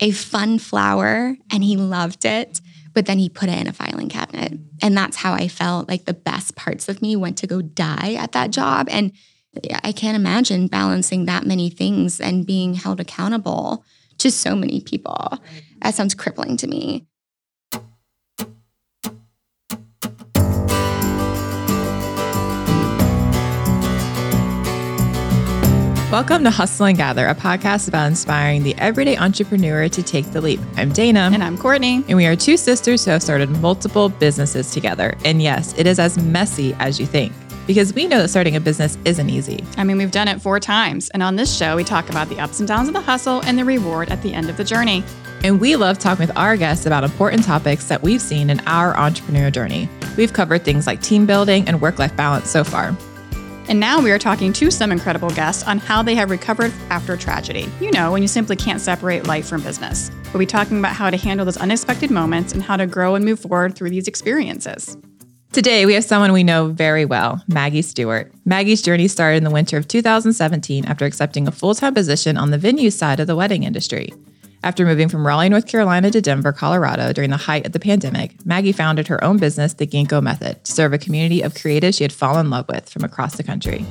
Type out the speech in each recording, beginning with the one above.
a fun flower and he loved it, but then he put it in a filing cabinet. And that's how I felt like the best parts of me went to go die at that job. And I can't imagine balancing that many things and being held accountable to so many people. That sounds crippling to me. Welcome to Hustle and Gather, a podcast about inspiring the everyday entrepreneur to take the leap. I'm Dana. And I'm Courtney. And we are two sisters who have started multiple businesses together. And yes, it is as messy as you think because we know that starting a business isn't easy. I mean, we've done it four times. And on this show, we talk about the ups and downs of the hustle and the reward at the end of the journey. And we love talking with our guests about important topics that we've seen in our entrepreneurial journey. We've covered things like team building and work life balance so far. And now we are talking to some incredible guests on how they have recovered after tragedy. You know, when you simply can't separate life from business. We'll be talking about how to handle those unexpected moments and how to grow and move forward through these experiences. Today, we have someone we know very well, Maggie Stuart. Maggie's journey started in the winter of 2017 after accepting a full time position on the venue side of the wedding industry. After moving from Raleigh, North Carolina to Denver, Colorado during the height of the pandemic, Maggie founded her own business, The Ginkgo Method, to serve a community of creatives she had fallen in love with from across the country.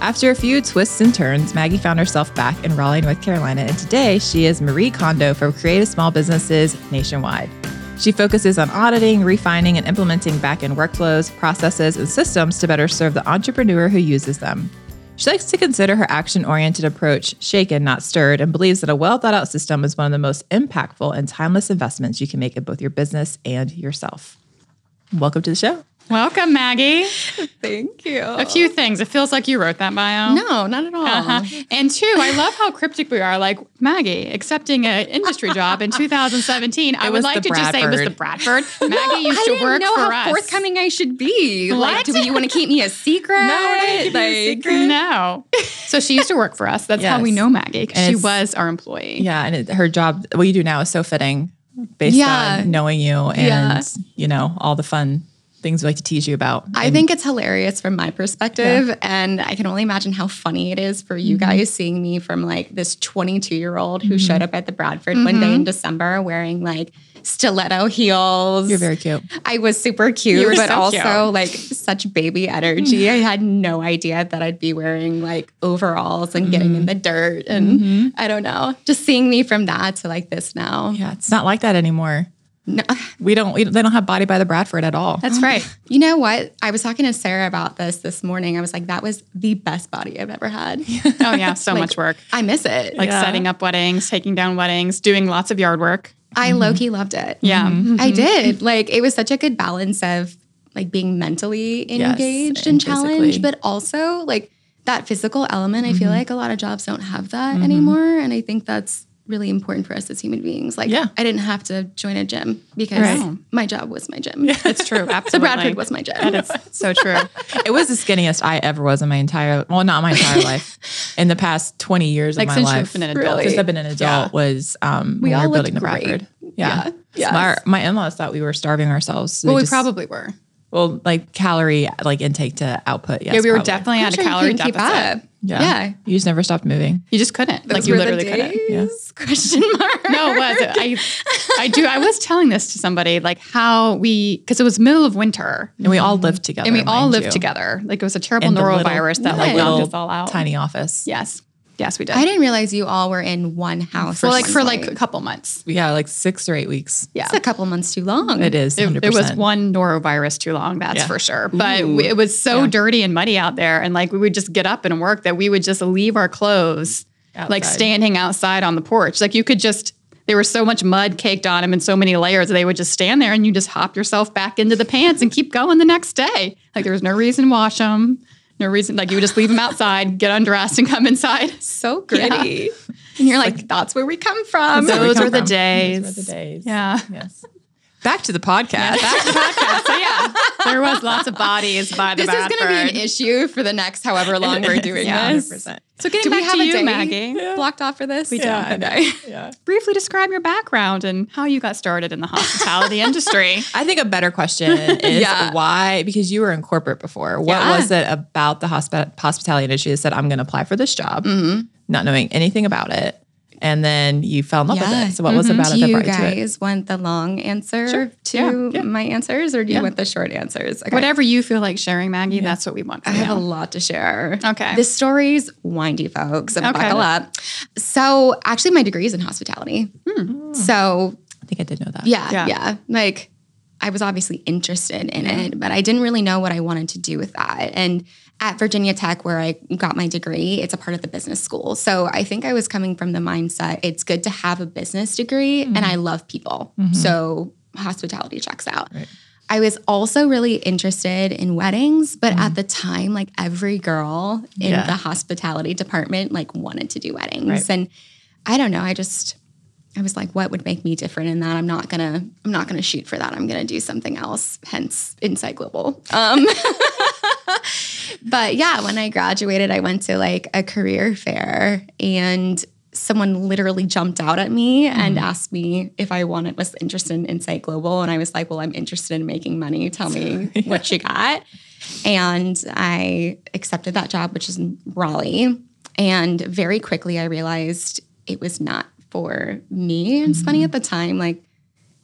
After a few twists and turns, Maggie found herself back in Raleigh, North Carolina, and today she is Marie Kondo for creative small businesses nationwide. She focuses on auditing, refining, and implementing back end workflows, processes, and systems to better serve the entrepreneur who uses them. She likes to consider her action oriented approach shaken, not stirred, and believes that a well thought out system is one of the most impactful and timeless investments you can make in both your business and yourself. Welcome to the show. Welcome, Maggie. Thank you. A few things. It feels like you wrote that bio. No, not at all. Uh-huh. And two, I love how cryptic we are. Like Maggie accepting an industry job in 2017. I would like to just say it was the Bradford. Maggie used I to work know for how us. forthcoming I should be. Like, What? do you want to keep me a secret? No, like, No. So she used to work for us. That's how we know Maggie. She was our employee. Yeah, and it, her job, what you do now, is so fitting based Yeah. on knowing you and Yeah. you know all the fun things we like to tease you about. I And- think it's hilarious from my perspective. And I can only imagine how funny it is for you Mm-hmm. guys seeing me from like this 22 year old who showed up at the Bradford one Mm-hmm. day in December wearing like stiletto heels. you're very cute. I was super cute, but so also cute. like such baby energy. I had no idea that I'd be wearing like overalls and getting Mm-hmm. in the dirt. And I don't know, just seeing me from that to like this now. Yeah, it's not like that anymore. No. We don't. We, they don't have body by the Bradford at all. That's right. You know what? I was talking to Sarah about this this morning. I was like, that was the best body I've ever had. Oh, yeah. So Like, much work. I miss it. Like Yeah. setting up weddings, taking down weddings, doing lots of yard work. I mm-hmm. low key loved it. Yeah. Mm-hmm. Mm-hmm. I did. Like it was such a good balance of like being mentally Yes, engaged and and challenged, but also like that physical element. I feel like a lot of jobs don't have that anymore. And I think that's really important for us as human beings. Like Yeah. I didn't have to join a gym because Right. my job was my gym. Yeah, It's true. Absolutely. The Bradford was my gym. That is so true. it was the skinniest I ever was in my entire. Well, not my entire life. In the past twenty years Like of my since life, you've been an adult. Really? since I've been an adult, Yeah. was um, We all we were building the. Bradford. Yeah, Yeah. So my, my in-laws thought we were starving ourselves. They Well, we probably were. Well like calorie like intake to output. Yes, yeah, we were probably. definitely I'm at sure a calorie couldn't keep up. Yeah. Yeah. you just never stopped moving. You just couldn't. like you were literally the couldn't. days? Question mark. No, it was. I I do. I was telling this to somebody like how we because it was middle of winter And we all lived together. and we all lived you. together. Like it was a terrible In the little- norovirus that like knocked us all out. tiny office. Yes, yes, we did. I didn't realize you all were in one house. for like one for like a couple months. Yeah, like six or eight weeks. Yeah. It's a couple months too long. It is. It, 100%. it was one norovirus too long, that's Yeah. for sure. But we- it was so dirty and muddy out there, and like we would just get up and work that we would just leave our clothes like standing outside on the porch. Like you could just there was so much mud caked on them and so many layers that they would just stand there and you just hop yourself back into the pants and keep going the next day. Like there was no reason to wash them. No reason, like you would just leave them outside, get undressed, and come inside. so gritty. And you're like, that's where we come from. Those we come were the from. days. Those were the days. Yeah. Yes. Back to the podcast. Back to the podcast. So yeah, there was lots of bodies by the This is going to be an issue for the next however long we're doing Yeah, this. 100%. So getting Do we back have to a you, day Maggie. blocked off for this? We Yeah, I know. Okay. Yeah. Briefly describe your background and how you got started in the hospitality industry. I think a better question is Yeah. why, because you were in corporate before. What Yeah. was it about the hospi- hospitality industry that said, I'm going to apply for this job, Mm-hmm. not knowing anything about it? And then you fell in love Yeah. with it. So, what was mm-hmm. about Do it that you brought you to it? guys want the long answer Sure. to Yeah, yeah. my answers or do Yeah. you want the short answers? Okay. Whatever you feel like sharing, Maggie, that's what we want I from have a lot to share. Okay. This story's windy, folks. So Okay. buckle up. So, actually, my degree is in hospitality. Hmm. So, I think I did know that. yeah, Yeah. yeah, Like, I was obviously interested in it, but I didn't really know what I wanted to do with that. And at Virginia Tech, where I got my degree, it's a part of the business school. So I think I was coming from the mindset it's good to have a business degree, and I mm-hmm. love people. Mm-hmm. So hospitality checks out. Right. I was also really interested in weddings, but at mm-hmm. the time, like every girl in Yeah. the hospitality department, like wanted to do weddings. Right. And I don't know, I just I was like, what would make me different in that? I'm not gonna, I'm not gonna shoot for that. I'm gonna do something else. Hence Insight Global. Um, but yeah, when I graduated, I went to like a career fair and someone literally jumped out at me and asked me if I wanted was interested in Insight Global. And I was like, well, I'm interested in making money. Tell me what you got. And I accepted that job, which is in Raleigh. And very quickly I realized it was not for me. And it's funny mm-hmm. at the time, like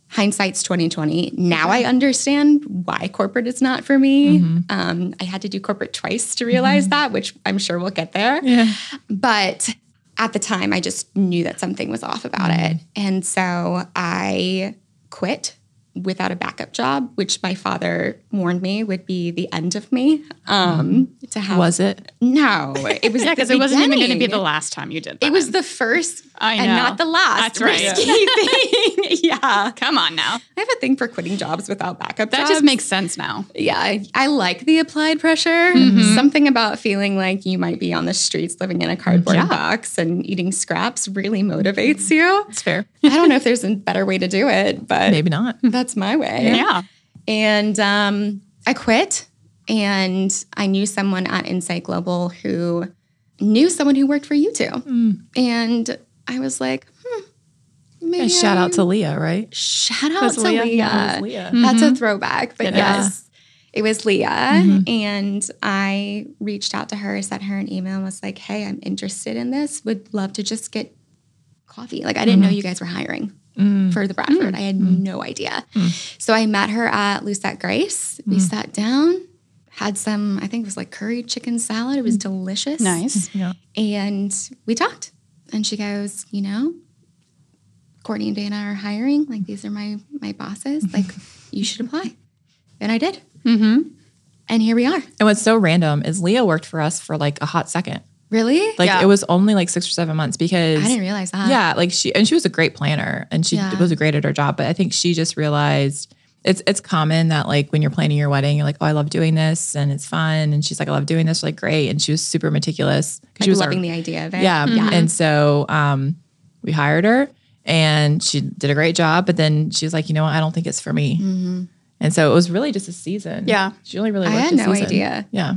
hindsight's 2020. Now I understand why corporate is not for me. Mm-hmm. Um, I had to do corporate twice to realize mm-hmm. that, which I'm sure we'll get there. Yeah. But at the time, I just knew that something was off about it. And so I quit without a backup job, which my father warned me would be the end of me. Um, To have Was it? no, it was Yeah, because it wasn't even going to be the last time you did that. It was the first I and not the last. That's right. risky thing. yeah, Come on now. I have a thing for quitting jobs without backup. That jobs. just makes sense now. yeah. I, I like the applied pressure. Something about feeling like you might be on the streets living in a cardboard Yeah. box and eating scraps really motivates you. It's fair. I don't know if there's a better way to do it, but Maybe not. that's my way. Yeah. And um, I quit. And I knew someone at Insight Global who knew someone who worked for you too. And I was like, hmm, maybe And shout out to Leah, right? shout out to Leah? Leah. Yeah, it was Leah. That's a throwback, but It yes, it was Leah. And I reached out to her, sent her an email, and was like, hey, I'm interested in this. Would love to just get coffee. Like, I didn't know you guys were hiring Mm. for the Bradford. Mm. I had mm. no idea. So I met her at Lucettegrace. We sat down, had some, I think it was like curry chicken salad. It was delicious. Nice. Yeah. And we talked. And she goes, you know, Courtney and Dana are hiring. Like these are my my bosses. Like you should apply. And I did. Mm-hmm. And here we are. And what's so random is Leah worked for us for like a hot second. Really? Like Yeah. it was only like six or seven months because I didn't realize that. yeah, like she and she was a great planner and she Yeah. was great at her job. But I think she just realized it's it's common that like when you're planning your wedding, you're like, oh, I love doing this and it's fun. And she's like, I love doing this. Like great, and she was super meticulous. 'cause Like she was our- loving the idea of it. yeah, Yeah. And so um, we hired her and she did a great job. But then she was like, you know what? I don't think it's for me. And so it was really just a season. Yeah. She only really Mm-hmm. I had a no season. idea. Yeah.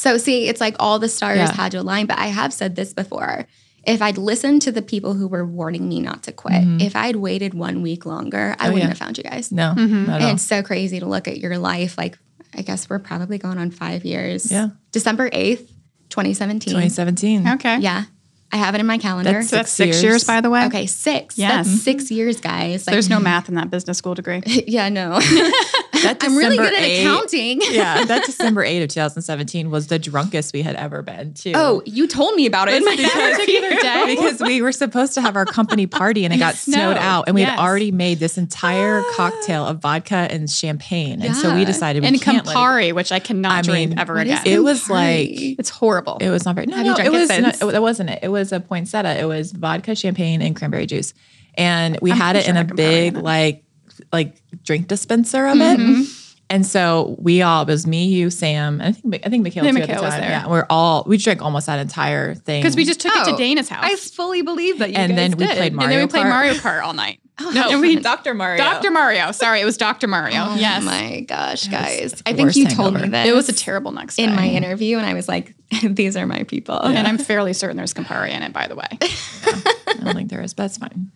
So see, it's like all the stars Yeah. had to align. But I have said this before. If I'd listened to the people who were warning me not to quit, if I'd waited one week longer, I Oh, wouldn't yeah. have found you guys. No, Mm-hmm. And it's so crazy to look at your life. Like, I guess we're probably going on five years. Yeah. December 8th, 2017. 2017. Okay. Yeah. I have it in my calendar. That's that's Six six years. years, by the way. okay, six. Yes. That's six years, guys. Like, There's no math in that business school degree. yeah, no. That I'm really December good at 8 accounting. yeah, that December 8 of 2017 was the drunkest we had ever been, too. Oh, you told me about it. because, particular day? because we were supposed to have our company party and it got snowed snowed, out and we had already made this entire cocktail of vodka and champagne and so we decided we and can't Campari, which I cannot I drink mean, ever again. it was like it's horrible. it was not very no, Have you drank it it was no, it, that wasn't it it was a poinsettia it was vodka champagne and cranberry juice and we I'm had it pretty in sure a big like like drink dispenser of it mm-hmm. and so we all it was me you Sam and I think I think Mikhail Yeah, too Mikhail at the was time there. yeah we're all we drank almost that entire thing Because we just took it Oh, to Dana's house. I fully believe that you And guys then we did. played and then Mario we played Kart. Mario Kart all night. Oh, No, And we- Dr. Mario. Dr. Mario. Sorry, it was Dr. Mario. Oh yes. Oh my gosh, guys. I think you told me that It was a terrible next day. in my interview, and I was like, these are my people. And I'm fairly certain there's Campari in it, by the way. I don't think there is, but that's fine.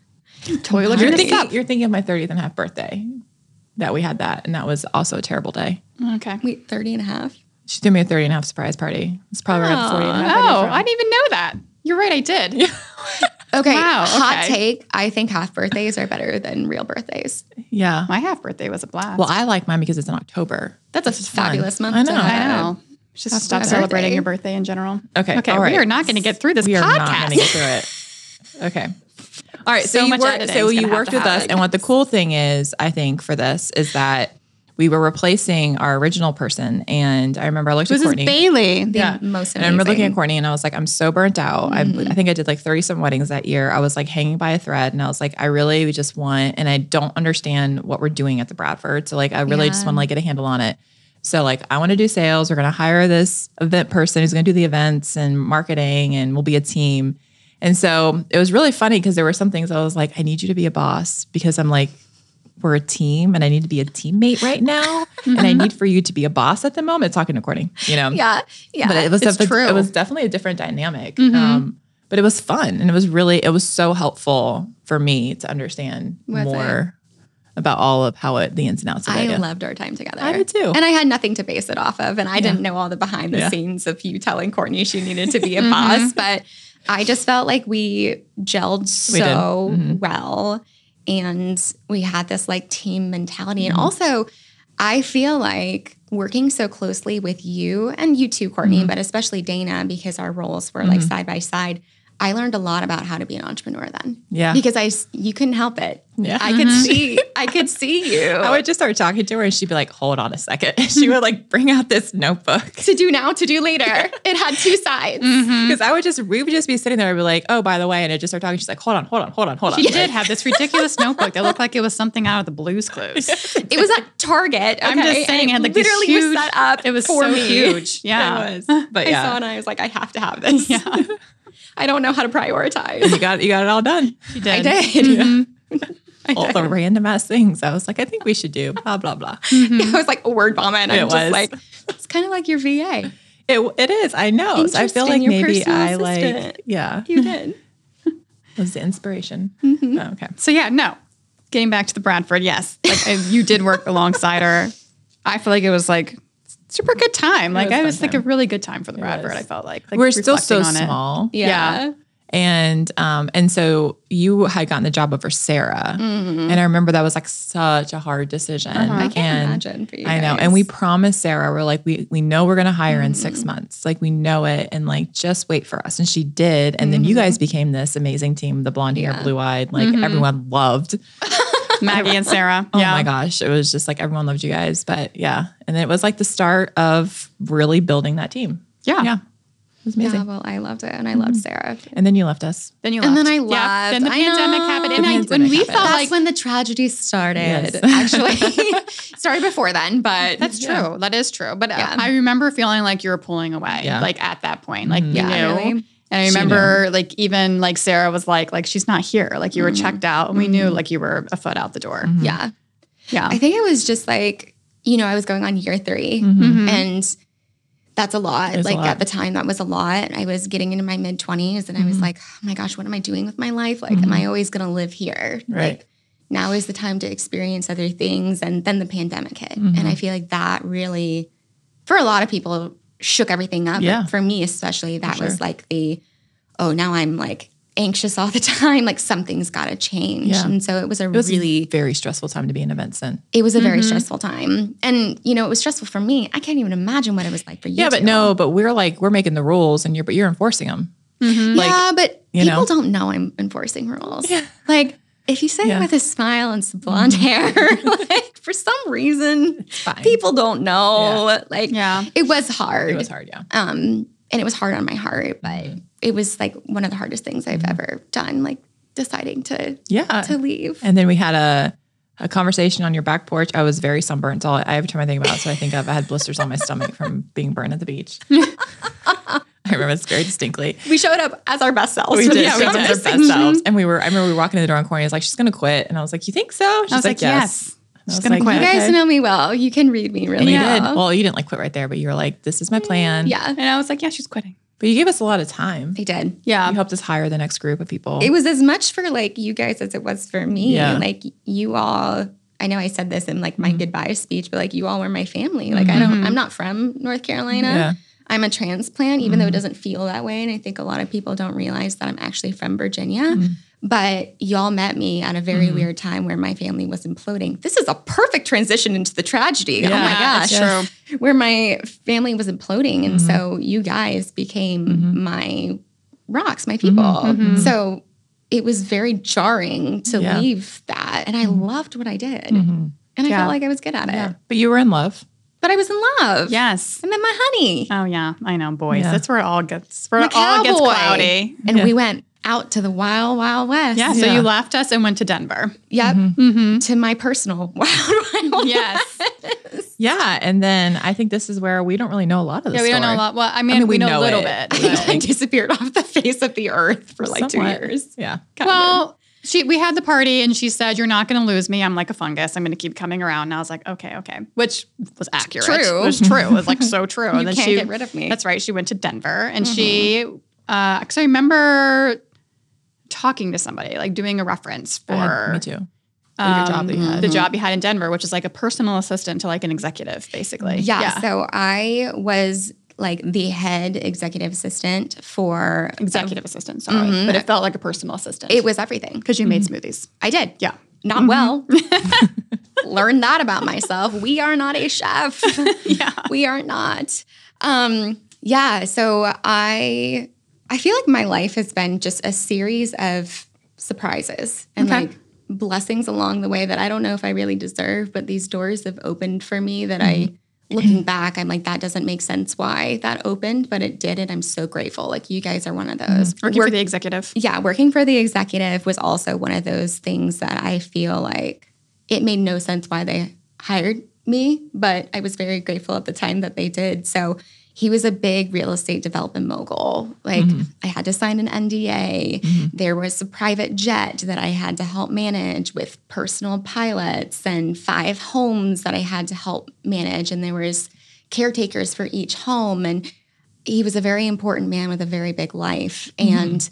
Totally looked You're thinking, up. you're thinking of my 30th and a half birthday that we had that. And that was also a terrible day. Okay. Wait, 30 and a half? She threw me a 30 and a half surprise party. It's probably where I 40 and a half. Oh, I didn't even know that. You're right, I did. Okay, Wow, hot take. I think half birthdays are better than real birthdays. yeah. My half birthday was a blast. Well, I like mine because it's in October. That's a fun. fabulous month. I to know. I know. Just Happy stop birthday. celebrating your birthday in general. Okay, Okay. all right. We are not going to get through this We are not going to get through it. Okay. All right. So, So you worked, so you worked with us, and what the cool thing is, I think, for this is that we were replacing our original person, and I remember I looked This at is Bailey. The Yeah. most And I remember looking at Courtney and I was like, I'm so burnt out. I, mm-hmm. I think I did like 30 some weddings that year. I was like hanging by a thread and I was like, I really just want, and I don't understand what we're doing at the Bradford. So like, I really just want to like get a handle on it. So like, I want to do sales. We're going to hire this event person who's going to do the events and marketing and we'll be a team. And so it was really funny because there were some things I was like, I need you to be a boss because I'm like, we're a team and I need to be a teammate right now. And I need for you to be a boss at the moment. Talking to Courtney, you know? Yeah, yeah. but it was defi- true. it was definitely a different dynamic. Mm-hmm. Um, but it was fun and it was really it was so helpful for me to understand Was more about all of how it the ins and outs of I it. yeah. loved our time together. I did too. And I had nothing to base it off of. And I didn't know all the behind the Yeah. scenes of you telling Courtney she needed to be a boss. But I just felt like we gelled We did. so mm-hmm. well. And we had this like team mentality. And mm-hmm. also, I feel like working so closely with you and you too, Courtney, mm-hmm. but especially Dana, because our roles were like side by side. I learned a lot about how to be an entrepreneur then. Yeah. Because I, you couldn't help it. Yeah. I could mm-hmm. see I could see you. I would just start talking to her and she'd be like, hold on a second. she would like bring out this notebook. to do now, to do later. It had two sides. Mm-hmm. Because I would just, we would just be sitting there and be like, oh, by the way, and it just start talking. She's like, hold on, hold on, hold on, hold on. She did have this ridiculous notebook that looked like it was something out of the Blues Clues. It was at Target. I'm just okay? saying, it had like literally huge. was set up. It was for so me. huge. Yeah. It was. But I yeah. saw it and I was like, I have to have this. Yeah. I don't know how to prioritize. you got you got it all done. She I did. did. All the random ass things. I was like, I think we should do blah blah blah. It was like a word vomit. And It I'm was. just like, it's kind of like your VA. It it is. I know. So I feel like your maybe personal I like yeah. You did. was the inspiration. Mm-hmm. Oh, okay. So yeah, no. Getting back to the Bradford, yes, like I, you did work alongside her. I feel like it was like super good time. Like was I was like a really good time for the Bradford. was. I felt like, like We're still so reflecting on it. small. Yeah. And um and so you had gotten the job over Sarah. And I remember that was like such a hard decision. Mm-hmm. I can't and imagine for you I know. guys. And we promised Sarah, we're like, we we know we're gonna hire in Mm-hmm. six months. Like we know it. And like just wait for us. And she did. And then you guys became this amazing team, the blonde hair, Mm-hmm. Yeah. blue eyed, like everyone loved. Maggie and Sarah. Oh yeah. my gosh. It was just like everyone loved you guys. But yeah. And it was like the start of really building that team. Yeah. Yeah. It was amazing. Yeah, well, I loved it. And I loved Sarah. And then you left us. Then you left. And then I Yeah. Then the. I pandemic know. happened. The And I, when we happened. felt That's like when the tragedy started. Yes. Actually, started before then, but That's true. That is true. But uh, Yeah. I remember feeling like you were pulling away, Yeah. like at that point, like you Yeah, knew. really. And I remember, like even like Sarah was like, like she's not here. Like you were mm-hmm. checked out, and we knew mm-hmm. like you were a foot out the door. Mm-hmm. yeah. Yeah. I think it was just like, you know, I was going on year 3 and that's a lot. It's a like lot. at the time, that was a lot. I was getting into my mid 20s and I was like, oh my gosh, what am I doing with my life? Like, am I always going to live here? Right. Like, now is the time to experience other things. And then the pandemic hit. And I feel like that really, for a lot of people, shook everything up. But Yeah. for me, especially, that was like the, oh, now I'm like anxious all the time. Like something's got to change. Yeah. And so it was a It was really, a very stressful time to be in events in. it was a very mm-hmm. stressful time. And, you know, it was stressful for me. I can't even imagine what it was like for you. Yeah, but two. no, but we're like we're making the rules and you're but you're enforcing them. Mm-hmm. Like yeah, but you people know? don't know I'm enforcing rules. Yeah. Like, if you say Yeah. it with a smile and some blonde mm-hmm. hair, like for some reason, people don't know. Like, Yeah. it was hard. it was hard, yeah. Um, and it was hard on my heart, but it was like one of the hardest things I've ever done. Like deciding to Yeah. to leave. And then we had a a conversation on your back porch. I was very sunburned. So I every time I think about it, so I think of I had blisters on my stomach from being burned at the beach. I remember this very distinctly. We showed up as our best selves. We did. this She was our best selves. And we were, I remember we were walking in the door and Courtney was like, she's going to quit. And I was like, you think so? She's I was like, yes. I She's was gonna like, quit. You guys okay. know me well. You can read me really you well. did. Well, you didn't like quit right there, but you were like, this is my plan. yeah, And I was like, yeah, she's quitting. But you gave us a lot of time. I did. Yeah. You helped us hire the next group of people. It was as much for like you guys as it was for me. Yeah. Like you all, I know I said this in like my Mm-hmm. goodbye speech, but like you all were my family. Like I don't, I'm not from North Carolina. Yeah. I'm a transplant, even though it mm-hmm. doesn't feel that way. And I think a lot of people don't realize that I'm actually from Virginia. Mm-hmm. But y'all met me at a very mm-hmm. weird time where my family was imploding. This is a perfect transition into the tragedy. oh my gosh. Where my family was imploding. And so you guys became my rocks, my people. So it was very jarring to Yeah. leave that. And I loved what I did. And I Yeah. felt like I was good at it. Yeah. But you were in love. But I was in love. Yes. I met my honey. Oh yeah, I know, boys. Yeah. That's where it all gets. Where it all gets cloudy. And Yeah. we went out to the wild, wild west. Yeah. So Yeah. you left us and went to Denver. Yep. Mm-hmm. To my personal wild, wild west. Yes. Yeah. And then I think this is where we don't really know a lot of the yeah, we don't know a lot. Well, I mean, mean, we, we know, know a little it. bit. I disappeared off the face of the earth for like Somewhat. two years. Yeah. Kind of. She we had the party and she said, "You're not going to lose me. I'm like a fungus. I'm going to keep coming around." And I was like, "Okay, okay," which was accurate. True. It was true. It was like so true. you and then can't she get rid of me. That's right. She went to Denver and she, mm-hmm. uh, because I remember talking to somebody, like doing a reference for had- me too. Your um, job that you had. the mm-hmm. job you had in Denver, which is like a personal assistant to like an executive, basically. yeah, So I was like the head executive assistant for executive assistant. Sorry, mm-hmm. but it felt like a personal assistant. It was everything. because you made mm-hmm. smoothies. I did. Yeah. Not mm-hmm. well. Learned that about myself. We are not a chef. Yeah. we are not. Um, yeah, so I I feel like my life has been just a series of surprises and Okay. like blessings along the way that I don't know if I really deserve, but these doors have opened for me that I looking back, I'm like, that doesn't make sense why that opened, but it did, and I'm so grateful. Like you guys are one of those. Mm-hmm. Working Work- for the executive. yeah, working for the executive was also one of those things that I feel like it made no sense why they hired me, but I was very grateful at the time that they did. So he was a big real estate development mogul. Like I had to sign an NDA. There was a private jet that I had to help manage with personal pilots and five homes that I had to help manage. And there was caretakers for each home. And he was a very important man with a very big life. And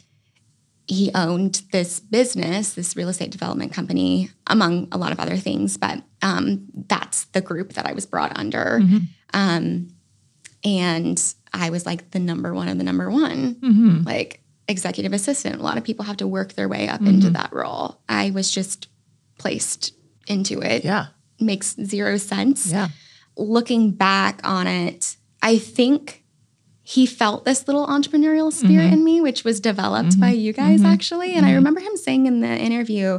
he owned this business this real estate development company among a lot of other things. But um, that's the group that i was brought under. Um, and i was like the number one of the number one Mm-hmm. like executive assistant a lot of people have to work their way up mm-hmm. into that role i was just placed into it Yeah. makes zero sense Yeah. looking back on it, I think he felt this little entrepreneurial spirit mm-hmm. in me, which was developed mm-hmm. by you guys actually. And I remember him saying in the interview,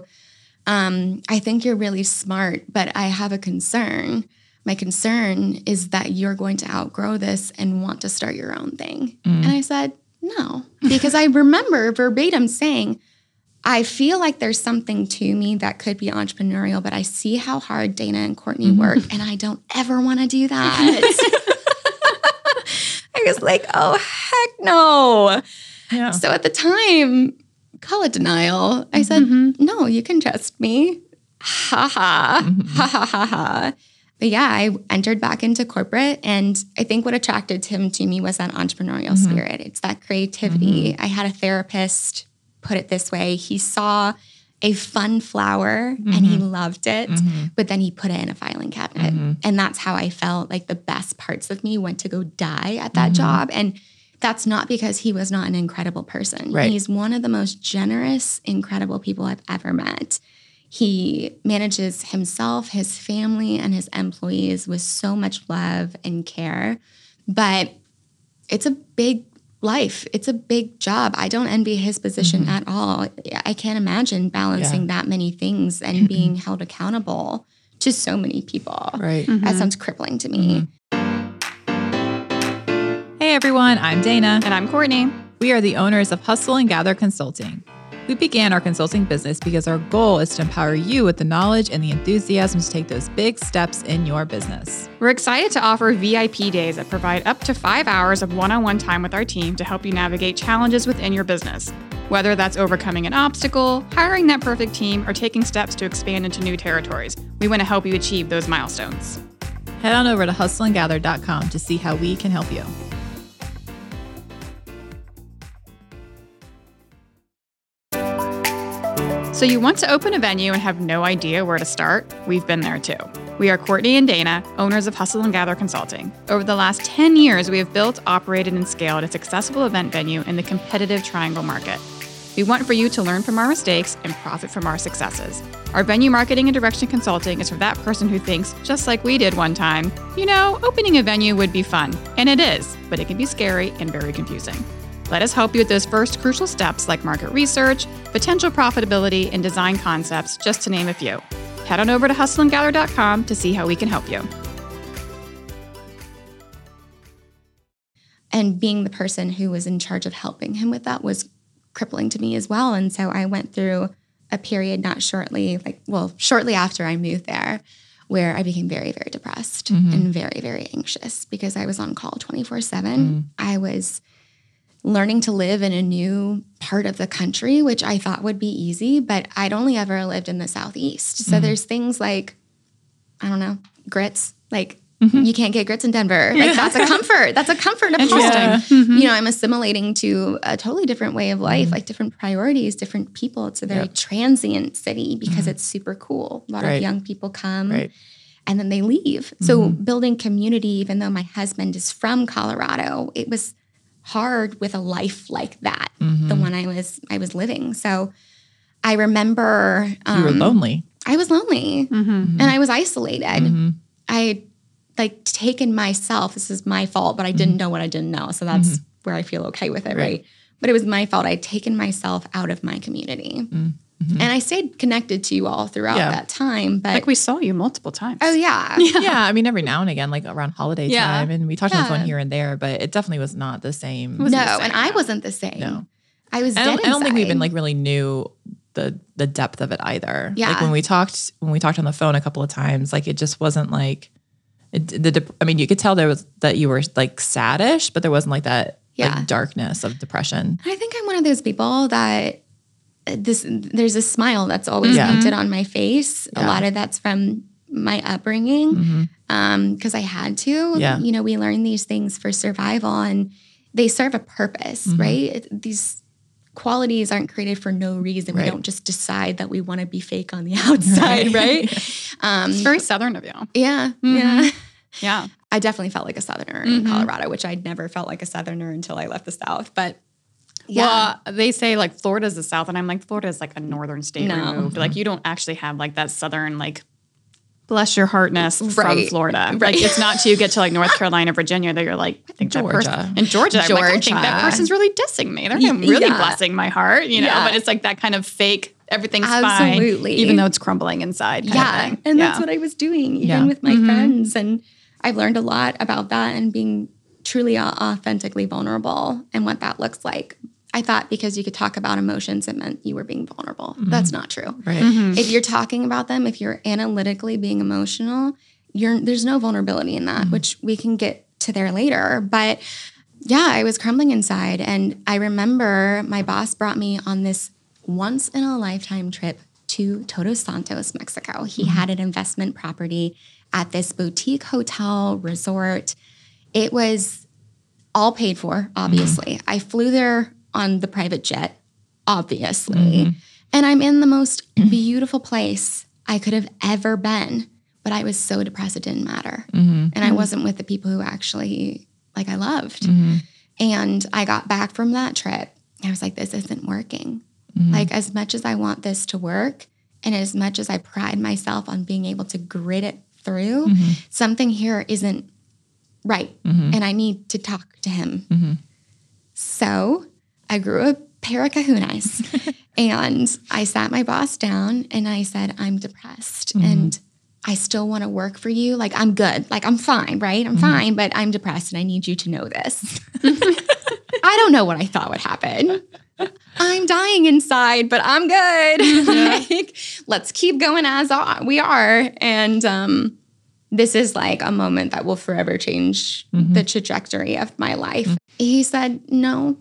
um, I think you're really smart, but I have a concern. My concern is that you're going to outgrow this and want to start your own thing. Mm. And I said, no, because I remember verbatim saying, I feel like there's something to me that could be entrepreneurial, but I see how hard Dana and Courtney mm-hmm. work, and I don't ever want to do that. I was like, oh, heck no. Yeah. So at the time, call it denial. I said, mm-hmm. no, you can trust me. Ha ha. Mm-hmm. Ha ha ha ha. But yeah, I entered back into corporate. And I think what attracted him to me was that entrepreneurial mm-hmm. spirit. It's that creativity. Mm-hmm. I had a therapist put it this way he saw a fun flower and he mm-hmm. loved it, but then he put it in a filing cabinet. And that's how I felt like the best parts of me went to go die at that job. And that's not because he was not an incredible person. Right. He's one of the most generous, incredible people I've ever met. He manages himself, his family, and his employees with so much love and care. But it's a big life. It's a big job. I don't envy his position mm-hmm. at all. I can't imagine balancing Yeah. that many things and mm-hmm. being held accountable to so many people. Right. Mm-hmm. That sounds crippling to me. Hey everyone, I'm Dana. And I'm Courtney. We are the owners of Hustle and Gather Consulting. We began our consulting business because our goal is to empower you with the knowledge and the enthusiasm to take those big steps in your business. We're excited to offer VIP days that provide up to five hours of one on one time with our team to help you navigate challenges within your business. Whether that's overcoming an obstacle, hiring that perfect team, or taking steps to expand into new territories, we want to help you achieve those milestones. Head on over to hustleandgather.com to see how we can help you. So, you want to open a venue and have no idea where to start? We've been there too. We are Courtney and Dana, owners of Hustle and Gather Consulting. Over the last 10 years, we have built, operated, and scaled a successful event venue in the competitive triangle market. We want for you to learn from our mistakes and profit from our successes. Our venue marketing and direction consulting is for that person who thinks, just like we did one time, you know, opening a venue would be fun. And it is, but it can be scary and very confusing. Let us help you with those first crucial steps like market research, potential profitability, and design concepts, just to name a few. Head on over to hustleandgather.com to see how we can help you. And being the person who was in charge of helping him with that was crippling to me as well. And so I went through a period not shortly, like, well, shortly after I moved there, where I became very, very depressed mm-hmm. and very, very anxious because I was on call 24 7. Mm-hmm. I was learning to live in a new part of the country, which I thought would be easy, but I'd only ever lived in the Southeast. So mm-hmm. there's things like, I don't know, grits, like, mm-hmm. you can't get grits in Denver. Like that's a comfort. That's a comfort of home. Interesting. Mm-hmm. You know, I'm assimilating to a totally different way of life, like different priorities, different people. It's a very Yep. transient city because it's super cool. A lot Right. of young people come Right. and then they leave. So building community, even though my husband is from Colorado, it was hard with a life like that, the one I was I was living. So I remember um, You were lonely. I was lonely Mm-hmm. and I was isolated. Mm-hmm. I like taken myself. This is my fault, but I Mm-hmm. didn't know what I didn't know. So that's where I feel okay with it, right. But it was my fault. I'd taken myself out of my community. And I stayed connected to you all throughout Mm-hmm. Yeah. that time. But Like we saw you multiple times. oh yeah. yeah, I mean, every now and again, like around holiday Yeah. time, and we talked on the phone here and there, but it definitely was not the same. No, the same, and I wasn't the same. No. I was I don't, I don't think we even like really knew the the depth of it either. Yeah. Like when we talked when we talked on the phone a couple of times, like it just wasn't like it, the. I mean, you could tell there was that you were like saddish, but there wasn't like that Yeah. like darkness of depression. I think I'm one of those people that this there's a smile that's always Yeah. painted on my face. A lot of that's from my upbringing because I had to. Mm-hmm. Yeah. You know, we learn these things for survival and they serve a purpose, Mm-hmm. right? These qualities aren't created for no reason. Right. We don't just decide that we want to be fake on the outside, right? Um, It's very southern of you. yeah, Mm-hmm. yeah. Yeah. I definitely felt like a southerner in Colorado, which I'd never felt like a southerner until I left the South. But yeah, Well, they say like Florida's the South, and I'm like, Florida is like a northern state No. removed. Like you don't actually have like that southern like bless your heartness from Florida. Right. Like it's not till you get to like North Carolina, Virginia that you're like, I think that Georgia. person in Georgia, I'm like, I think that person's really dissing me. They're Y- really blessing my heart, you know. Yeah. But it's like that kind of fake. Everything's Absolutely. fine, even though it's crumbling inside. Kind yeah, and yeah. that's what I was doing, even Yeah. with my mm-hmm. friends. And I've learned a lot about that and being truly uh, authentically vulnerable and what that looks like. I thought because you could talk about emotions, it meant you were being vulnerable. Mm-hmm. That's not true. Right. Mm-hmm. If you're talking about them, if you're analytically being emotional, you're there's no vulnerability in that, mm-hmm. which we can get to there later. But yeah, I was crumbling inside. And I remember my boss brought me on this once in a lifetime trip to Todos Santos, Mexico. He had an investment property at this boutique hotel resort. It was all paid for, obviously. I flew there on the private jet, obviously. Mm-hmm. And I'm in the most beautiful place I could have ever been. But I was so depressed it didn't matter. Mm-hmm. And I wasn't with the people who actually like I loved. Mm-hmm. And I got back from that trip. I was like, this isn't working. Like, as much as I want this to work, and as much as I pride myself on being able to grit it through, something here isn't right. And I need to talk to him. So I grew a pair of kahunas and I sat my boss down and I said, I'm depressed and I still want to work for you. Like, I'm good. Like, I'm fine, right? I'm fine, but I'm depressed and I need you to know this. I don't know what I thought would happen. I'm dying inside, but I'm good. like, let's keep going as we are. And um, this is like a moment that will forever change Mm-hmm. the trajectory of my life. He said, No,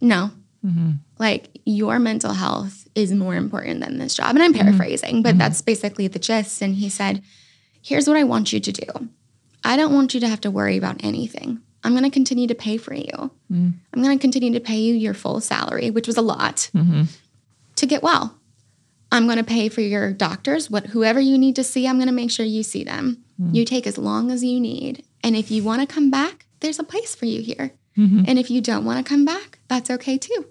no. Mm-hmm. Like, your mental health is more important than this job. And I'm Mm-hmm. paraphrasing, but that's basically the gist. And he said, Here's what I want you to do I don't want you to have to worry about anything. I'm going to continue to pay for you. Mm. I'm going to continue to pay you your full salary, which was a lot, Mm-hmm. to get well. I'm going to pay for your doctors, what whoever you need to see, I'm going to make sure you see them. Mm. You take as long as you need. And if you want to come back, there's a place for you here. Mm-hmm. And if you don't want to come back, that's okay too.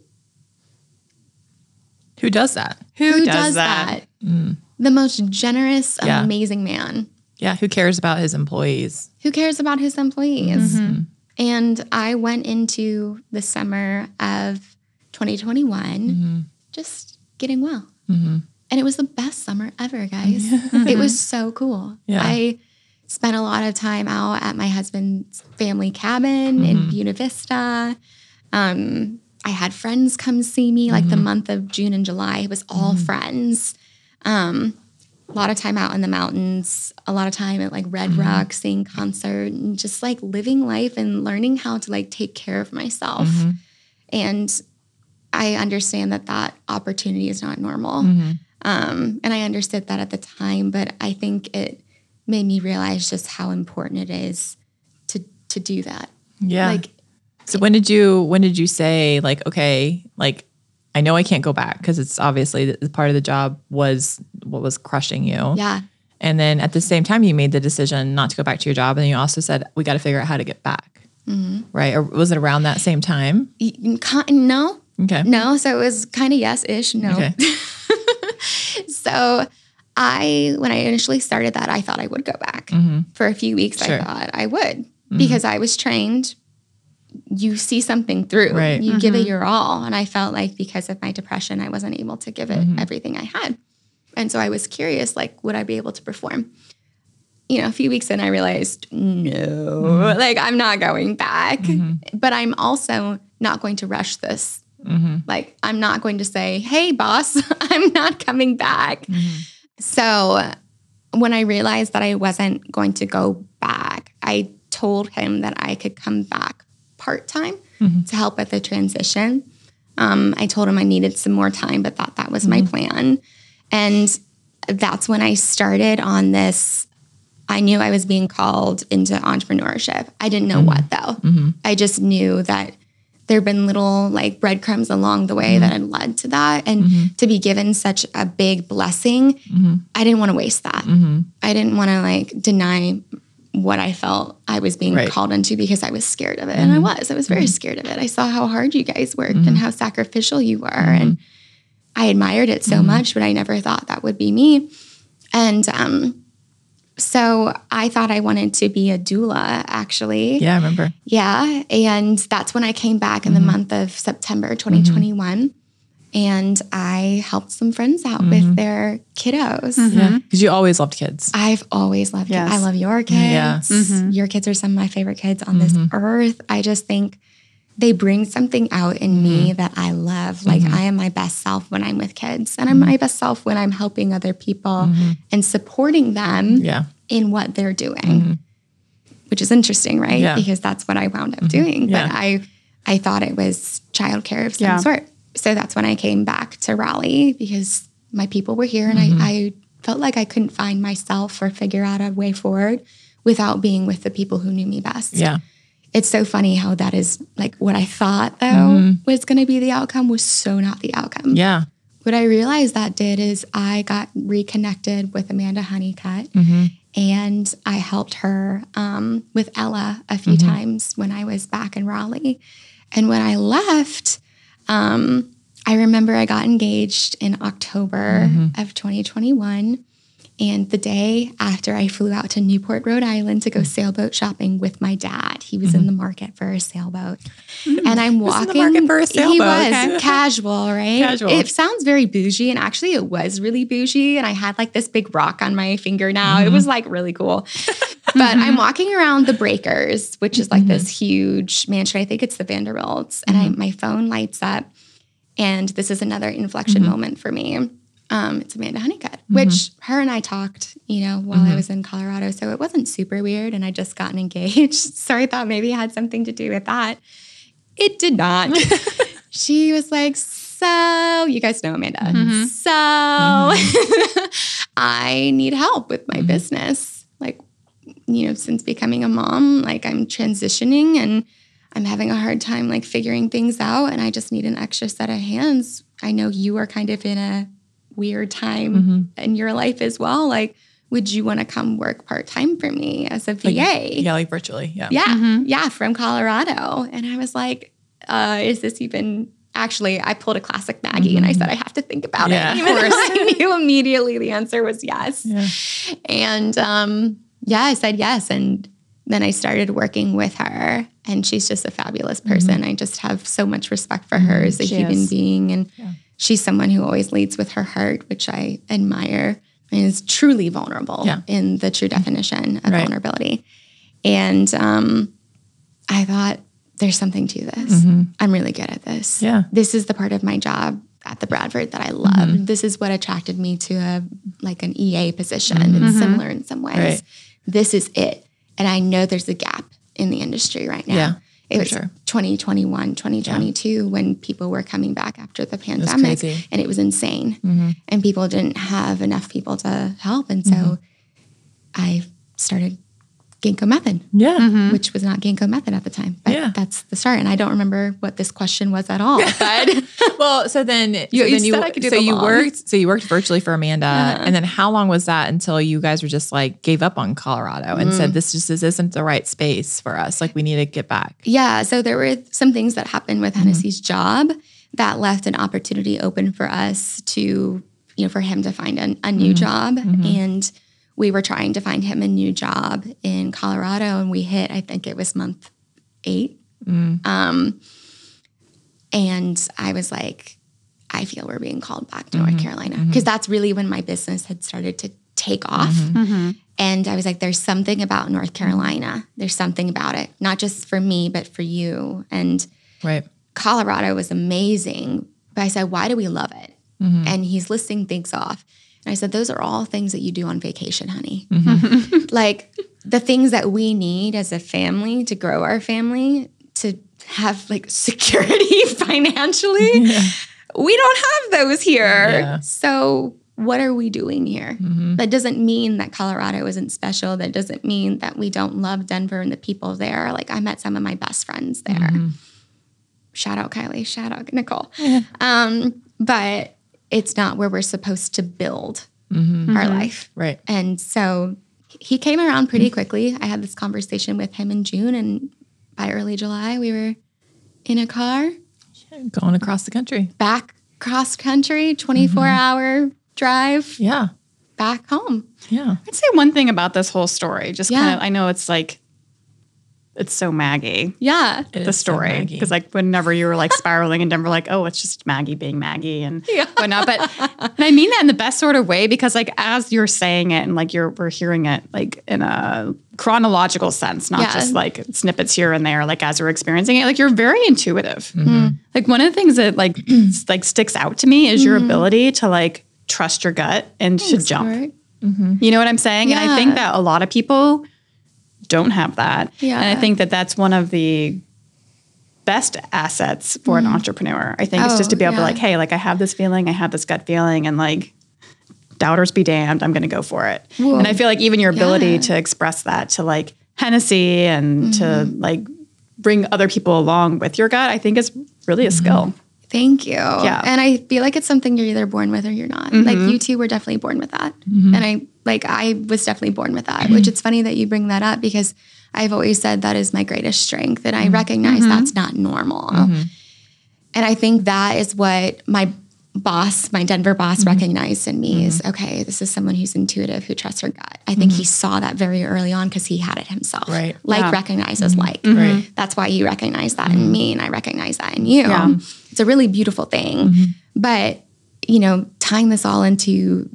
Who does that? Who, does, that? The most generous, Yeah. amazing man. Yeah, who cares about his employees? Who cares about his employees? Mm-hmm. And I went into the summer of 2021 Mm-hmm. just getting well. And it was the best summer ever, guys. it was so cool. Yeah. I spent a lot of time out at my husband's family cabin Mm-hmm. in Buena Vista. Um, I had friends come see me like the Mm-hmm. month of June and July. It was all friends. Um, a lot of time out in the mountains, a lot of time at like Red Mm-hmm. Rock, seeing concert, and just like living life and learning how to like take care of myself. Mm-hmm. And I understand that that opportunity is not normal. Mm-hmm. Um, and I understood that at the time, but I think it made me realize just how important it is to to do that. Yeah. Like so when did you when did you say like okay, like I know I can't go back because it's obviously the, part of the job was what was crushing you. yeah. And then at the same time you made the decision not to go back to your job and you also said we got to figure out how to get back. Mm-hmm. Right? Or was it around that same time? Y- y- con- No, Okay. no. So it was kind of yes ish. No. Okay. So I, when I initially started that, I thought I would go back mm-hmm. for a few weeks. Sure. I thought I would mm-hmm. because I was trained. You see something through, Right. you give it your all. And I felt like because of my depression, I wasn't able to give it Mm-hmm. everything I had. And so I was curious, like, would I be able to perform? You know, a few weeks in, I realized, no, Mm-hmm. like, I'm not going back. But I'm also not going to rush this. Mm-hmm. Like, I'm not going to say, hey, boss, I'm not coming back. Mm-hmm. So when I realized that I wasn't going to go back, I told him that I could come back part time mm-hmm. to help with the transition. Um, I told him I needed some more time, but thought that was my mm-hmm. plan. And that's when I started on this. I knew I was being called into entrepreneurship. I didn't know mm-hmm. what though. I just knew that there had been little like breadcrumbs along the way that had led to that. And to be given such a big blessing, I didn't want to waste that. I didn't want to like deny what I felt I was being Right. called into because I was scared of it. And I mm-hmm. was. I was very mm-hmm. scared of it. I saw how hard you guys worked and mm-hmm. how sacrificial you were. And I admired it so much, but I never thought that would be me. And um, so I thought I wanted to be a doula, actually. Yeah, I remember. Yeah. And that's when I came back in the month of September 2021. And I helped some friends out with mm-hmm. their kiddos. Mm-hmm. Yeah. Because you always loved kids. I've always loved Yes. kids. I love your kids. Yes. Mm-hmm. Your kids are some of my favorite kids on this earth. I just think they bring something out in me that I love. Like I am my best self when I'm with kids, and I'm my best self when I'm helping other people and supporting them Yeah. in what they're doing. Which is interesting, right? Yeah. Because that's what I wound up doing. Yeah. But I I thought it was childcare of some Yeah. sort. So that's when I came back to Raleigh because my people were here and I, mm-hmm. I felt like I couldn't find myself or figure out a way forward without being with the people who knew me best. Yeah. It's so funny how that is like what I thought though mm-hmm. was going to be the outcome was so not the outcome. Yeah. What I realized that did is I got reconnected with Amanda Honeycutt mm-hmm. and I helped her um, with Ella a few times when I was back in Raleigh. And when I left, um, I remember I got engaged in October mm-hmm. of 2021. And the day after I flew out to Newport, Rhode Island to go mm. sailboat shopping with my dad, he was in mm-hmm. the market for a sailboat. Mm. And I'm in the walking. market for a sailboat. He was okay. casual, right? Casual. It sounds very bougie, and actually, it was really bougie. And I had like this big rock on my finger now. It mm-hmm. was like really cool. But I'm mm-hmm. walking around the Breakers, which is like mm-hmm. this huge mansion. I think it's the Vanderbilts, and I, mm-hmm. my phone lights up. And this is another inflection moment for me. Um, it's Amanda Honeycutt, which her and I talked, you know, while I was in Colorado. So it wasn't super weird. And I just gotten engaged. so I thought maybe it had something to do with that. It did not. she was like, So, you guys know Amanda. So, I need help with my business. Like, you know, since becoming a mom, like I'm transitioning and I'm having a hard time like figuring things out and I just need an extra set of hands. I know you are kind of in a weird time in your life as well. Like, would you want to come work part time for me as a VA? Yeah, like virtually. Yeah. Yeah, yeah, from Colorado. And I was like, uh, is this even actually? I pulled a classic Maggie and I said, I have to think about Yeah, it. of Even though I knew immediately the answer was yes. Yeah. And um, yeah, I said yes. And then I started working with her, and she's just a fabulous mm-hmm. person. I just have so much respect for her mm-hmm. as a She human is. being. And she's someone who always leads with her heart, which I admire and is truly vulnerable Yeah. in the true mm-hmm. definition of Right. vulnerability. And um, I thought, there's something to this. I'm really good at this. Yeah. This is the part of my job at the Bradford that I love. This is what attracted me to a like an EA position. It's similar in some ways. Right. This is it. And I know there's a gap in the industry right now. Yeah, It was sure. 2021, 2022 when people were coming back after the pandemic crazy. and it was insane. Mm-hmm. And people didn't have enough people to help. And so mm-hmm. I started Ginkgo Method Yeah. Mm-hmm. which was not Ginkgo method at the time. But Yeah. that's the start. And I don't remember what this question was at all. But Well, so then You- so you then you said I could do so the you long. worked so you worked virtually for Amanda, uh-huh. and then how long was that until you guys were just like gave up on Colorado and Mm. said this just this isn't the right space for us. Like we need to get back. yeah, so there were some things that happened with mm-hmm. Hennessy's job that left an opportunity open for us to, you know, for him to find a, a new mm-hmm. job. And we were trying to find him a new job in Colorado. And we hit, I think it was month eight. Mm. Um, and I was like, I feel we're being called back to North mm-hmm. Carolina mm-hmm. because that's really when my business had started to take off. Mm-hmm. And I was like, there's something about North Carolina. There's something about it, not just for me, but for you. And Right. Colorado was amazing. But I said, why do we love it? And he's listing things off. And I said, those are all things that you do on vacation, honey. Mm-hmm. like the things that we need as a family to grow our family, to have like security financially. We don't have those here. Yeah. So what are we doing here? Mm-hmm. That doesn't mean that Colorado isn't special. That doesn't mean that we don't love Denver and the people there. Like I met some of my best friends there. Mm-hmm. Shout out Kylie, shout out Nicole. Um, but it's not where we're supposed to build mm-hmm. our mm-hmm. life. Right. And so he came around pretty quickly. I had this conversation with him in June, and by early July, we were in a car Going across the country. back cross country, 24 mm-hmm. hour drive Yeah. back home. Yeah. I'd say one thing about this whole story, just Yeah. kind of, I know it's like, it's so Maggie, Yeah. The story. Maggie. Because like whenever you were like spiraling in Denver, like, oh, it's just Maggie being Maggie and Yeah. whatnot. But and I mean that in the best sort of way because like as you're saying it and like you're we're hearing it like in a chronological sense, not Yeah. just like snippets here and there, like as you're experiencing it, like you're very intuitive. Mm-hmm. mm-hmm. Like one of the things that like like sticks out to me is your mm-hmm. ability to like trust your gut and to jump. Right. Mm-hmm. You know what I'm saying? And I think that a lot of people don't have that. Yeah. And I think that that's one of the best assets for an mm-hmm. entrepreneur. I think it's just to oh, be Oh, able to yeah. like, hey, like I have this feeling, I have this gut feeling, and like doubters be damned, I'm going to go for it. And I feel like even your ability Yeah. to express that to like Hennessy and to Mm-hmm. like bring other people along with your gut, I think is really a mm-hmm. skill. Thank you. Yeah. And I feel like it's something you're either born with or you're not. Like mm-hmm. you two were definitely born with that. And I like I was definitely born with that, mm-hmm. which it's funny that you bring that up because I've always said that is my greatest strength and I mm-hmm. recognize mm-hmm. that's not normal. And I think that is what my boss, my Denver boss recognized in me is okay, this is someone who's intuitive, who trusts her gut. I think he saw that very early on because he had it himself. Right. Like Yeah. recognizes like. Right. That's why he recognized that in me and I recognize that in you. Yeah. It's a really beautiful thing. But, you know, tying this all into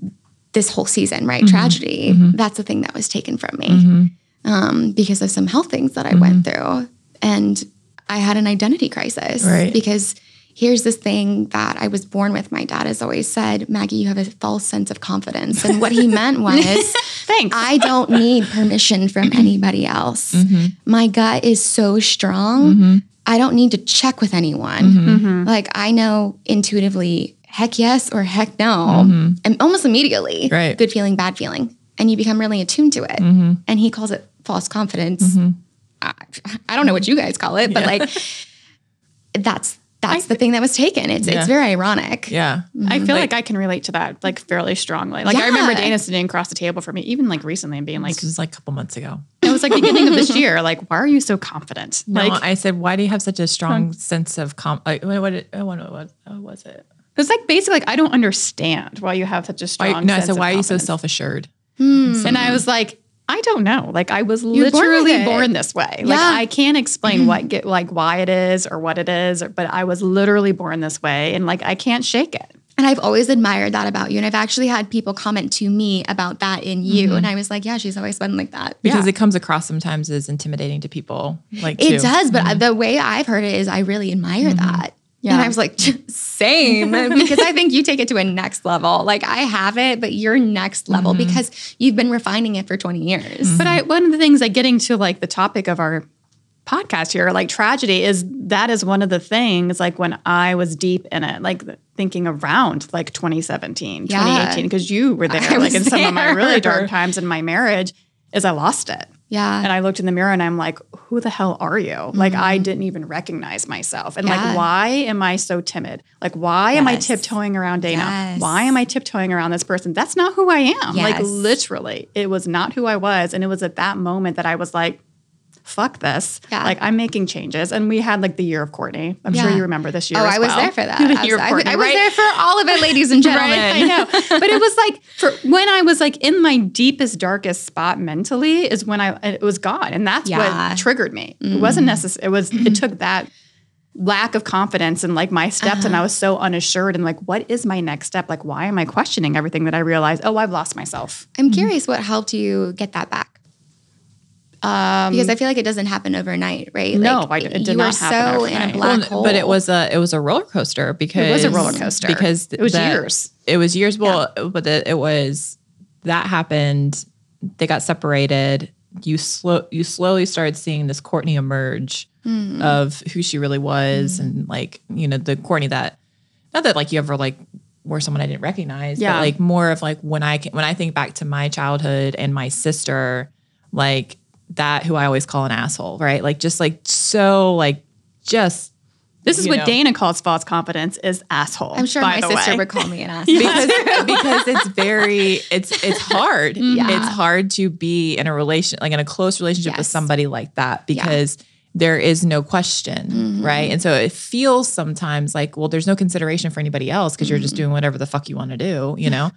this whole season, right? Mm-hmm. Tragedy, mm-hmm. that's the thing that was taken from me mm-hmm. um, because of some health things that I went through. And I had an identity crisis Right. because here's this thing that I was born with. My dad has always said, Maggie, you have a false sense of confidence. And what he meant was, Thanks. I don't need permission from anybody else. My gut is so strong. I don't need to check with anyone. Like I know intuitively, heck yes or heck no, mm-hmm. and almost immediately, Right. good feeling, bad feeling, and you become really attuned to it. Mm-hmm. And he calls it false confidence. Mm-hmm. I, I don't know what you guys call it, but like that's that's the thing that was taken. It's Yeah. it's very ironic. Yeah. I feel like, I can relate to that like fairly strongly. Like I remember Dana sitting across the table from me, even like recently, and being like, This was like a couple months ago. it was like beginning of this year. Like, why are you so confident? No, Like, I said, why do you have such a strong sense of com? Like, what, what, what, what, what, what was it? It's like basically like I don't understand why you have such a strong. Why, no, I sense said, of why are you so self assured? Hmm. And I was like, I don't know. Like I was You're literally it. born, this way. Like Yeah. I can't explain mm-hmm. what get like why it is or what it is, or, but I was literally born this way, and like I can't shake it. And I've always admired that about you. And I've actually had people comment to me about that in you. Mm-hmm. And I was like, yeah, she's always been like that. Because Yeah. it comes across sometimes as intimidating to people. Like, It too. does, but mm-hmm. the way I've heard it is I really admire that. Yeah. And I was like, same, because I think you take it to a next level. Like I have it, but you're next level mm-hmm. because you've been refining it for 20 years. But I mm-hmm. one of the things like getting to like the topic of our podcast here, like tragedy, is that is one of the things like when I was deep in it, like thinking around like 2017, Yeah. 2018, because you were there, I like in was some of my really dark times in my marriage, is I lost it. Yeah. And I looked in the mirror and I'm like, who the hell are you? Like, I didn't even recognize myself. And Mm-hmm. Yeah. like, why am I so timid? Like, why am I tiptoeing around Dana? Yes. Why am I tiptoeing around this person? That's not who I am. Like, literally, it was not who I was. And it was at that moment that I was like, fuck this. Yeah. Like, I'm making changes. And we had like the year of Courtney. I'm sure you remember this year. Oh, I was well. there for that. the I year I was- Courtney, I was right? there for all of it, ladies and gentlemen. Right, I know. But it was like for when I was like in my deepest, darkest spot mentally is when I it was gone, and that's Yeah. Mm. what triggered me. It wasn't necessary. It was. It took that lack of confidence and like my steps, Uh-huh. and I was so unassured. And like, what is my next step? Like, why am I questioning everything that I realized? Oh, I've lost myself. I'm curious what helped you get that back. Um, Because I feel like it doesn't happen overnight, right? No, like, I- it did you not were happen so in a black Well, hole. but it was a it was a roller coaster because it was a roller coaster. because It was that- years. It was years. Well, but it, it was that happened. They got separated. You slow you slowly started seeing this Courtney emerge Hmm. of who she really was, and like you know the Courtney that not that like you ever like were someone I didn't recognize, Yeah. but like more of like when I can, when I think back to my childhood and my sister, like that who I always call an asshole, right? Like just like so like just this is what know. Dana calls false confidence is asshole. I'm sure by my the sister way. would call me an asshole. because because it's very it's it's hard. Yeah. It's hard to be in a relation like in a close relationship with somebody like that because there is no question, mm-hmm. right? And so it feels sometimes like well there's no consideration for anybody else because you're just mm-hmm. doing whatever the fuck you want to do, you know?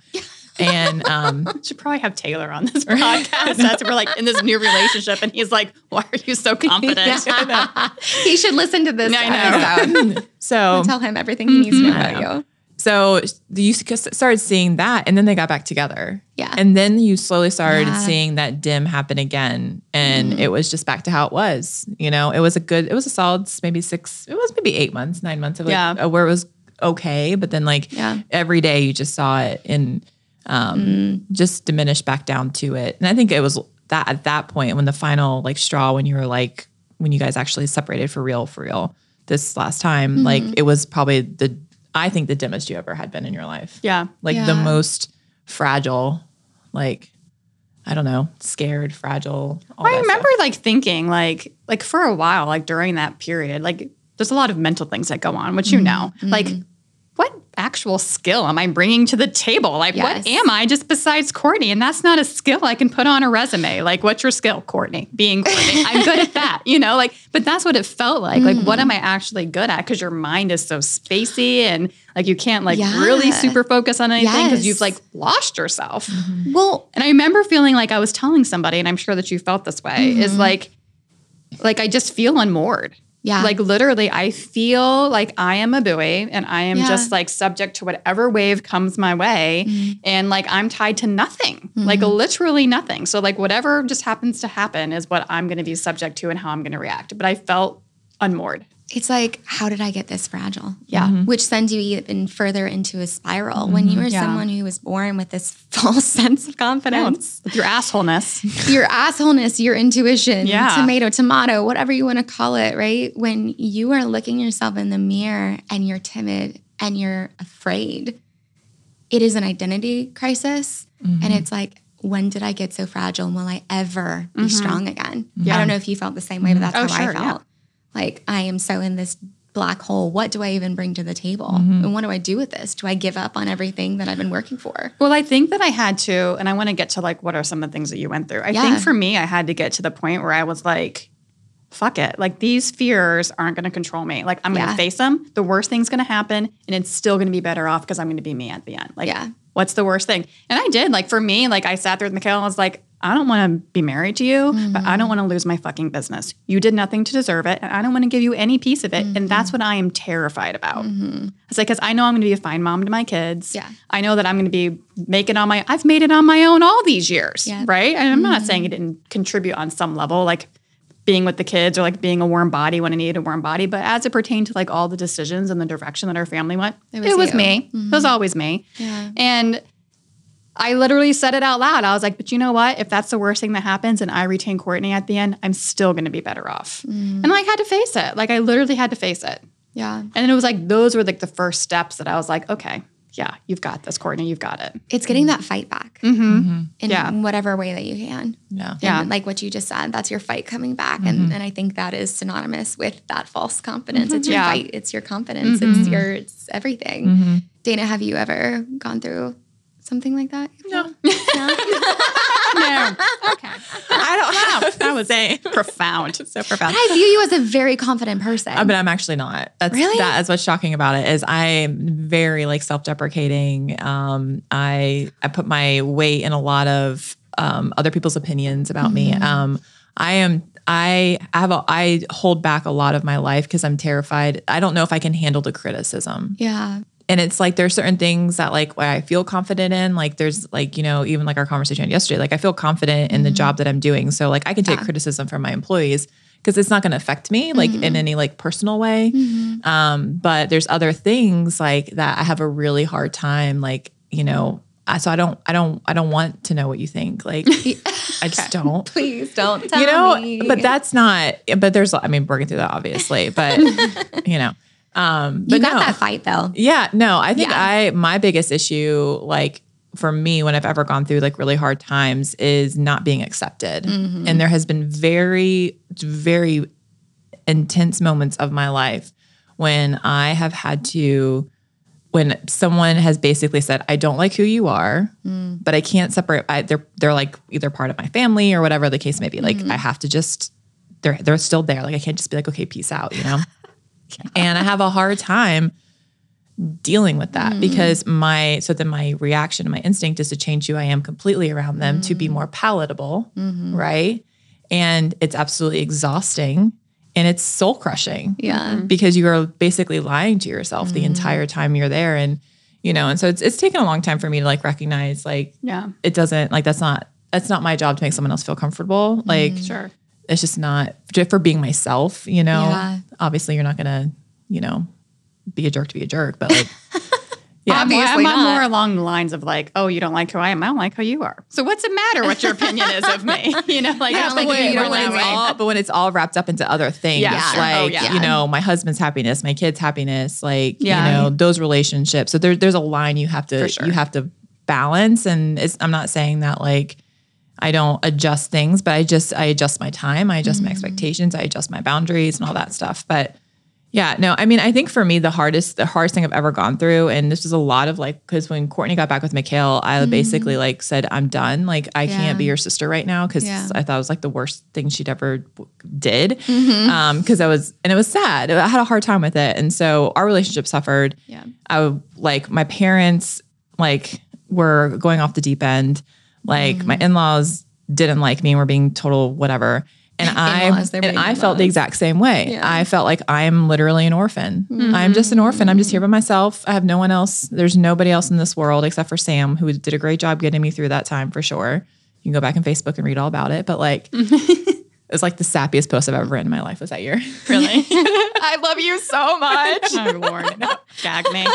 And um should probably have Taylor on this podcast. That's we're like in this new relationship, and he's like, "Why are you so confident?" he should listen to this I know. episode. so Tell him everything he needs to know about you. So you s- started seeing that, and then they got back together. Yeah. And then you slowly started Yeah. seeing that dim happen again, and it was just back to how it was. You know, it was a good, it was a solid maybe six, it was maybe eight months, nine months of like, Yeah. where it was okay, but then like Yeah. every day you just saw it and um, mm-hmm. just diminished back down to it. And I think it was that at that point when the final like straw, when you were like when you guys actually separated for real, for real this last time, mm-hmm. like it was probably the I think the dimmest you ever had been in your life. yeah, Like Yeah. the most fragile, like I don't know, scared, fragile. all I remember stuff. like thinking like like for a while, like during that period, like there's a lot of mental things that go on, which you mm-hmm. know, like. What actual skill am I bringing to the table? Like, what am I just besides Courtney? And that's not a skill I can put on a resume. Like, what's your skill, Courtney? Being Courtney. I'm good at that, you know? Like, but that's what it felt like. Like, what mm. am I actually good at? Because your mind is so spacey and like you can't like Yeah. really super focus on anything because Yes. you've like lost yourself. Mm-hmm. Well, And I remember feeling like I was telling somebody, and I'm sure that you felt this way, is mm-hmm. like, like I just feel unmoored. Yeah. Like literally, I feel like I am a buoy and I am Yeah. just like subject to whatever wave comes my way. Mm-hmm. And like I'm tied to nothing, mm-hmm. like literally nothing. So, like, whatever just happens to happen is what I'm going to be subject to and how I'm going to react. But I felt unmoored. It's like, how did I get this fragile? Yeah. Mm-hmm. Which sends you even further into a spiral when mm-hmm. you are Yeah. someone who was born with this false sense of confidence. With your assholeness. your assholeness, your intuition, Yeah. tomato, tomato, whatever you want to call it, right? When you are looking yourself in the mirror and you're timid and you're afraid, it is an identity crisis. Mm-hmm. And it's like, when did I get so fragile? And will I ever be strong again? I don't know if you felt the same way, but that's Oh, how sure, I yeah. felt. Like, I am so in this black hole. What do I even bring to the table? Mm-hmm. And what do I do with this? Do I give up on everything that I've been working for? Well, I think that I had to, and I want to get to like what are some of the things that you went through. I Yeah. think for me, I had to get to the point where I was like, fuck it. Like these fears aren't going to control me. Like I'm going to face them. The worst thing's going to happen, and it's still going to be better off because I'm going to be me at the end. Like, Yeah. what's the worst thing? And I did. Like for me, like I sat there with Mikhail and I was like, I don't want to be married to you, but I don't mm. want to lose my fucking business. You did nothing to deserve it, and I don't want to give you any piece of it. And that's mm-hmm. what I am terrified about. Mm-hmm. It's like because I know I'm going to be a fine mom to my kids. Yeah. I know that I'm going to be making on my. I've made it on my own all these years, Yeah. right? And I'm not saying mm-hmm. it didn't contribute on some level, like being with the kids or like being a warm body when I needed a warm body. But as it pertained to like all the decisions and the direction that our family went, It it was was, you. me. It was always me. Yeah. And I literally said it out loud. I was like, but you know what? If that's the worst thing that happens and I retain Courtney at the end, I'm still going to be better off. Mm. And I had to face it. Like I literally had to face it. Yeah. And then it was like those were like the first steps that I was like, okay, yeah, you've got this, Courtney, you've got it. It's getting that fight back Mm-hmm. mm-hmm. in Yeah. whatever way that you can. Yeah. Yeah. Like what you just said, that's your fight coming back. And, mm-hmm. and I think that is synonymous with that false confidence. It's your mm-hmm. Yeah. fight, it's your confidence, it's your it's everything. Dana, have you ever gone through something like that? No. No. okay. I don't have That was saying. profound. so profound. I view you as a very confident person. Uh, but I'm actually not. That's Really? that is what's shocking about it is I'm very like self-deprecating. Um, I I put my weight in a lot of um, other people's opinions about me. Um, I am I have a I hold back a lot of my life because I'm terrified. I don't know if I can handle the criticism yeah. And it's like there's certain things that like where I feel confident in. Like there's like you know even like our conversation yesterday. Like I feel confident in the mm-hmm. job that I'm doing, so like I can take criticism from my employees because it's not going to affect me like in mm-hmm. any like personal way. Mm-hmm. Um, but there's other things like that I have a really hard time like you know. I, so I don't I don't I don't want to know what you think. Like I just don't Please don't tell you know me. but that's not but there's i mean working through that obviously but you know um but you got no. that fight though. yeah no i think Yeah. i my biggest issue like for me when i've ever gone through like really hard times is not being accepted Mm-hmm. and there has been very very intense moments of my life when i have had to when someone has basically said, "I don't like who you are, Mm. but I can't separate." I, they're they're like either part of my family or whatever the case may be. Like Mm-hmm. I have to just they're they're still there. Like I can't just be like, "Okay, peace out," you know. And I have a hard time dealing with that hmm. because my so then my reaction, and my instinct is to change who I am completely around them to be hmm. more palatable, mm-hmm. right? And it's absolutely exhausting and it's soul crushing Yeah. Mm-hmm. because you are basically lying to yourself the mm-hmm. entire time you're there and you know and so it's it's taken a long time for me to like recognize like Yeah. it doesn't like that's not that's not my job to make someone else feel comfortable like Sure. It's just not just for being myself you know Yeah. obviously you're not gonna you know be a jerk to be a jerk but like yeah I'm, Obviously I'm not. more along the lines of like, oh, you don't like who I am. I don't like who you are. So what's it matter what your opinion is of me? You know, like Yeah, I don't like like who who you you don't when like that it's all, but when it's all wrapped up into other things, Yeah, sure. like Oh, yeah. you know, my husband's happiness, my kids' happiness, like Yeah. you know, those relationships. So there, there's a line you have to sure. you have to balance. And it's, I'm not saying that like I don't adjust things, but I just I adjust my time, I adjust my mm. expectations, I adjust my boundaries and all that stuff. But yeah, no, I mean, I think for me, the hardest, the hardest thing I've ever gone through, and this was a lot of like, because when Courtney got back with Mikhail, I mm-hmm. basically like said, I'm done. Like, I Yeah. can't be your sister right now because Yeah. I thought it was like the worst thing she'd ever did. Mm-hmm. Um, because I was, and it was sad. I had a hard time with it, and so our relationship suffered. Yeah. I like my parents like were going off the deep end. Like my mm-hmm. in laws didn't like me and were being total whatever. And I In-laws, and being I felt the exact same way. Yeah. I felt like I'm literally an orphan. Mm-hmm. I'm just an orphan. I'm just here by mm-hmm. myself. I have no one else. There's nobody else in this world except for Sam, who did a great job getting me through that time for sure. You can go back on Facebook and read all about it. But like, was like the sappiest post I've ever written in my life was that year. Really? I love you so much. oh, Lord. Gag me.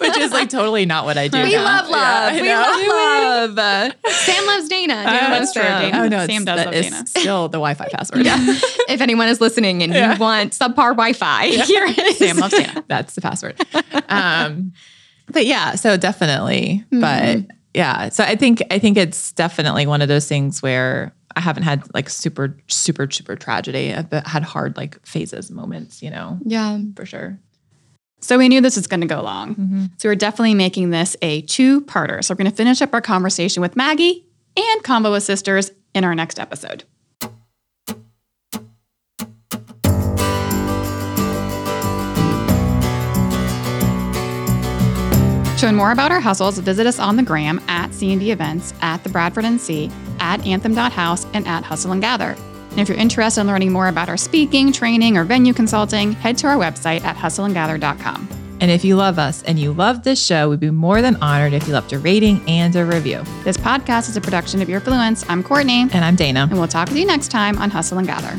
Which is like totally not what I do. We now. love love. I We know. love. Uh, Sam loves Dana. Dana that's loves true. Sam. Dana. Oh no, Sam does that love is Dana. still the Wi-Fi password. Yeah. if anyone is listening and Yeah. you want subpar Wi-Fi, here it is. Sam loves Dana. That's the password. Um, but yeah, so definitely. But yeah, so I think I think it's definitely one of those things where I haven't had like super super super tragedy. I've had hard like phases, moments, you know, Yeah. for sure. So we knew this was going to go long. Mm-hmm. So we're definitely making this a two-parter. So we're going to finish up our conversation with Maggie and Combo with Sisters in our next episode. To learn more about our hustles, visit us on the gram at C&D Events, at the Bradford NC, at Anthem.house, and at Hustle and Gather. And if you're interested in learning more about our speaking, training, or venue consulting, head to our website at hustleandgather.com. And if you love us and you love this show, we'd be more than honored if you left a rating and a review. This podcast is a production of Earfluence. I'm Courtney, And I'm Dana. and we'll talk with you next time on Hustle and Gather.